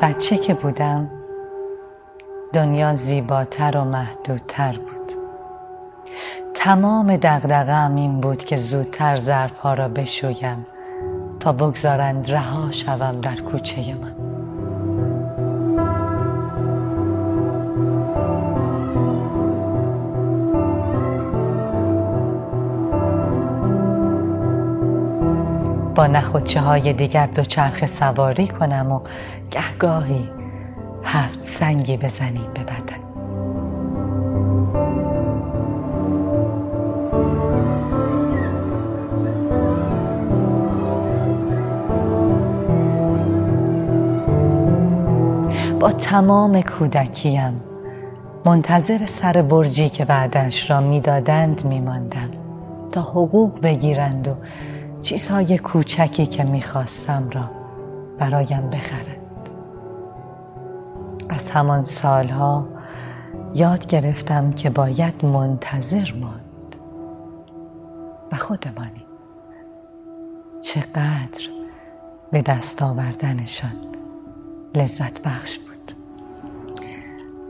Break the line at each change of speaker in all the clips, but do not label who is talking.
بچه که بودم دنیا زیباتر و محدودتر بود. تمام دغدغه‌ام این بود که زودتر ظرفها را بشویم تا بگذارند رها شوم در کوچه من. با نخودچه های دیگر دوچرخه سواری کنم و گهگاهی هفت سنگی بزنیم به بدن. با تمام کودکیم منتظر سر برجی که بعدش را می‌دادند میماندم تا حقوق بگیرند و چیزهای کوچکی که می‌خواستم را برایم بخرند از همان سالها یاد گرفتم که باید منتظر ماند. و خودمانی. چقدر به دست آوردنشان لذت بخش بود.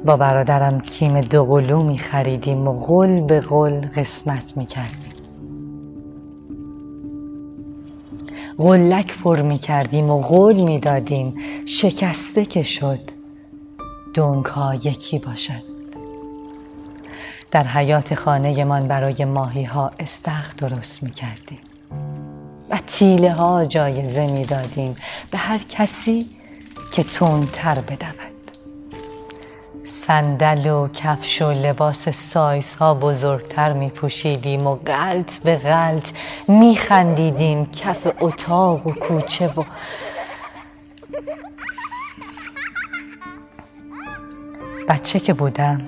با برادرم کیم دوقلو می خریدیم و غل به غل قسمت می کردیم غلک پر می کردیم و غل می دادیم شکسته که شد دونک ها یکی باشد. در حیات خانه من برای ماهی ها استخ درست می کردیم و تیله ها جایزه می دادیم. به هر کسی که تندتر بدود. صندل و کفش و لباس سایز ها بزرگتر می پوشیدیم و غلط به غلط می خندیدیم کف اتاق و کوچه و بچه که بودم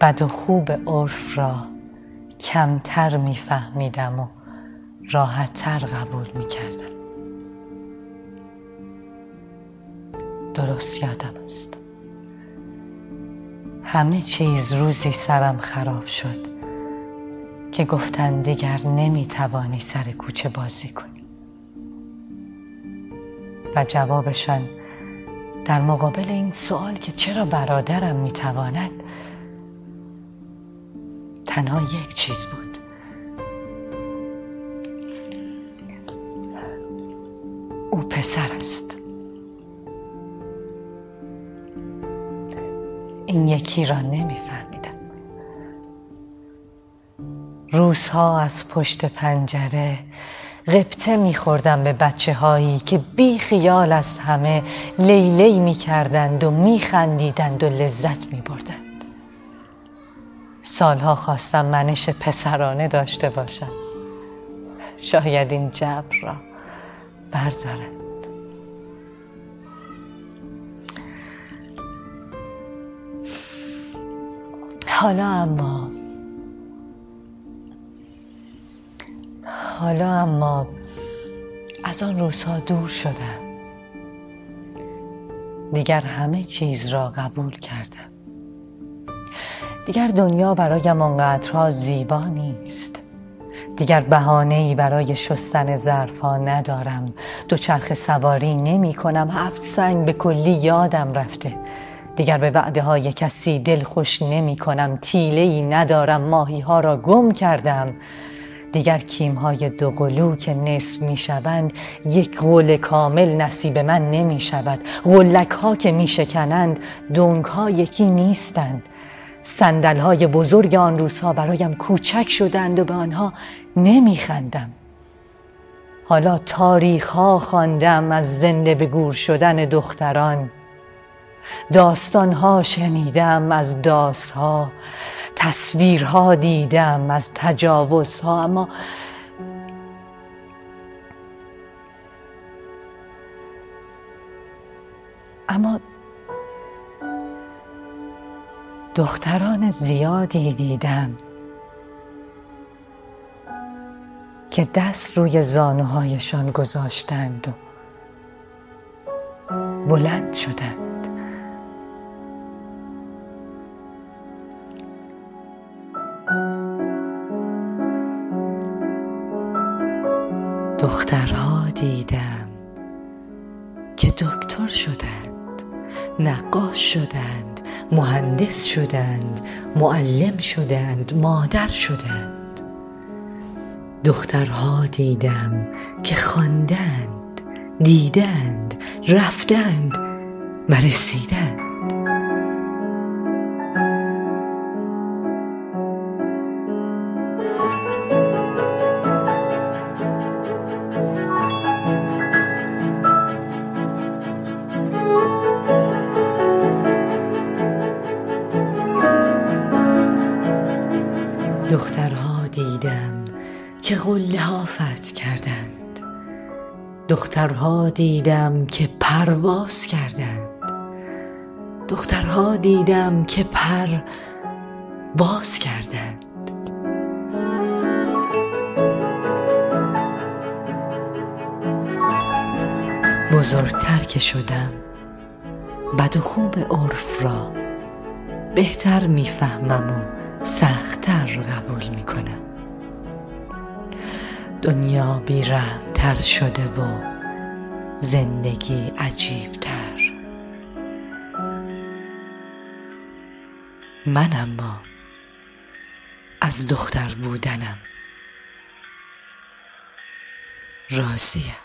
بد و خوب عرف را کمتر می فهمیدم و راحتتر قبول می کردم درست یادم است. همه چیز روزی سرم خراب شد که گفتن دیگر نمی توانی سر کوچه بازی کنی. و جوابشان در مقابل این سوال که چرا برادرم می تواند تنها یک چیز بود. او پسر است. این یکی را نمیفهمیدم. روزها از پشت پنجره غبطه میخوردم به بچه هایی که بی خیال از همه لیلی می‌کردند و میخندیدند و لذت میبردند. سالها خواستم منش پسرانه داشته باشم. شاید این جبر را بردارند حالا اما حالا اما از آن روزها دور شدم. دیگر همه چیز را قبول کردم. دیگر دنیا برایم آنقدرها زیبا نیست. دیگر بهانه ای برای شستن ظرف ها ندارم. دوچرخه سواری نمی کنم. هفت سنگ به کلی یادم رفته. دیگر به وعده های کسی دل خوش نمی کنم تیله ای ندارم ماهی ها را گم کردم. دیگر کیم های دوقلو که نصف می شوند یک قول کامل نصیب من نمی شود غلک ها که می شکنند دونگ ها یکی نیستند. سندل های بزرگ آن روزها برایم کوچک شدند و به آنها نمی خندم حالا تاریخ ها خواندم از زنده به گور شدن دختران. داستانها شنیدم از داسها تصویرها دیدم از تجاوزها اما اما دختران زیادی دیدم که دست روی زانوهایشان گذاشتند و بلند شدند. دخترها دیدم که دکتر شدند نقاش شدند مهندس شدند معلم شدند مادر شدند. دخترها دیدم که خواندند دیدند رفتند و رسیدند. که قله ها فتح کردند. دخترها دیدم که پرواز کردند. دخترها دیدم که پر باز کردند. بزرگتر که شدم بد و خوب عرف را بهتر می‌فهمم و سختتر قبول می‌کنم. دنیا بیرحمتر شده و زندگی عجیبتر. من اما از دختر بودنم. راضیم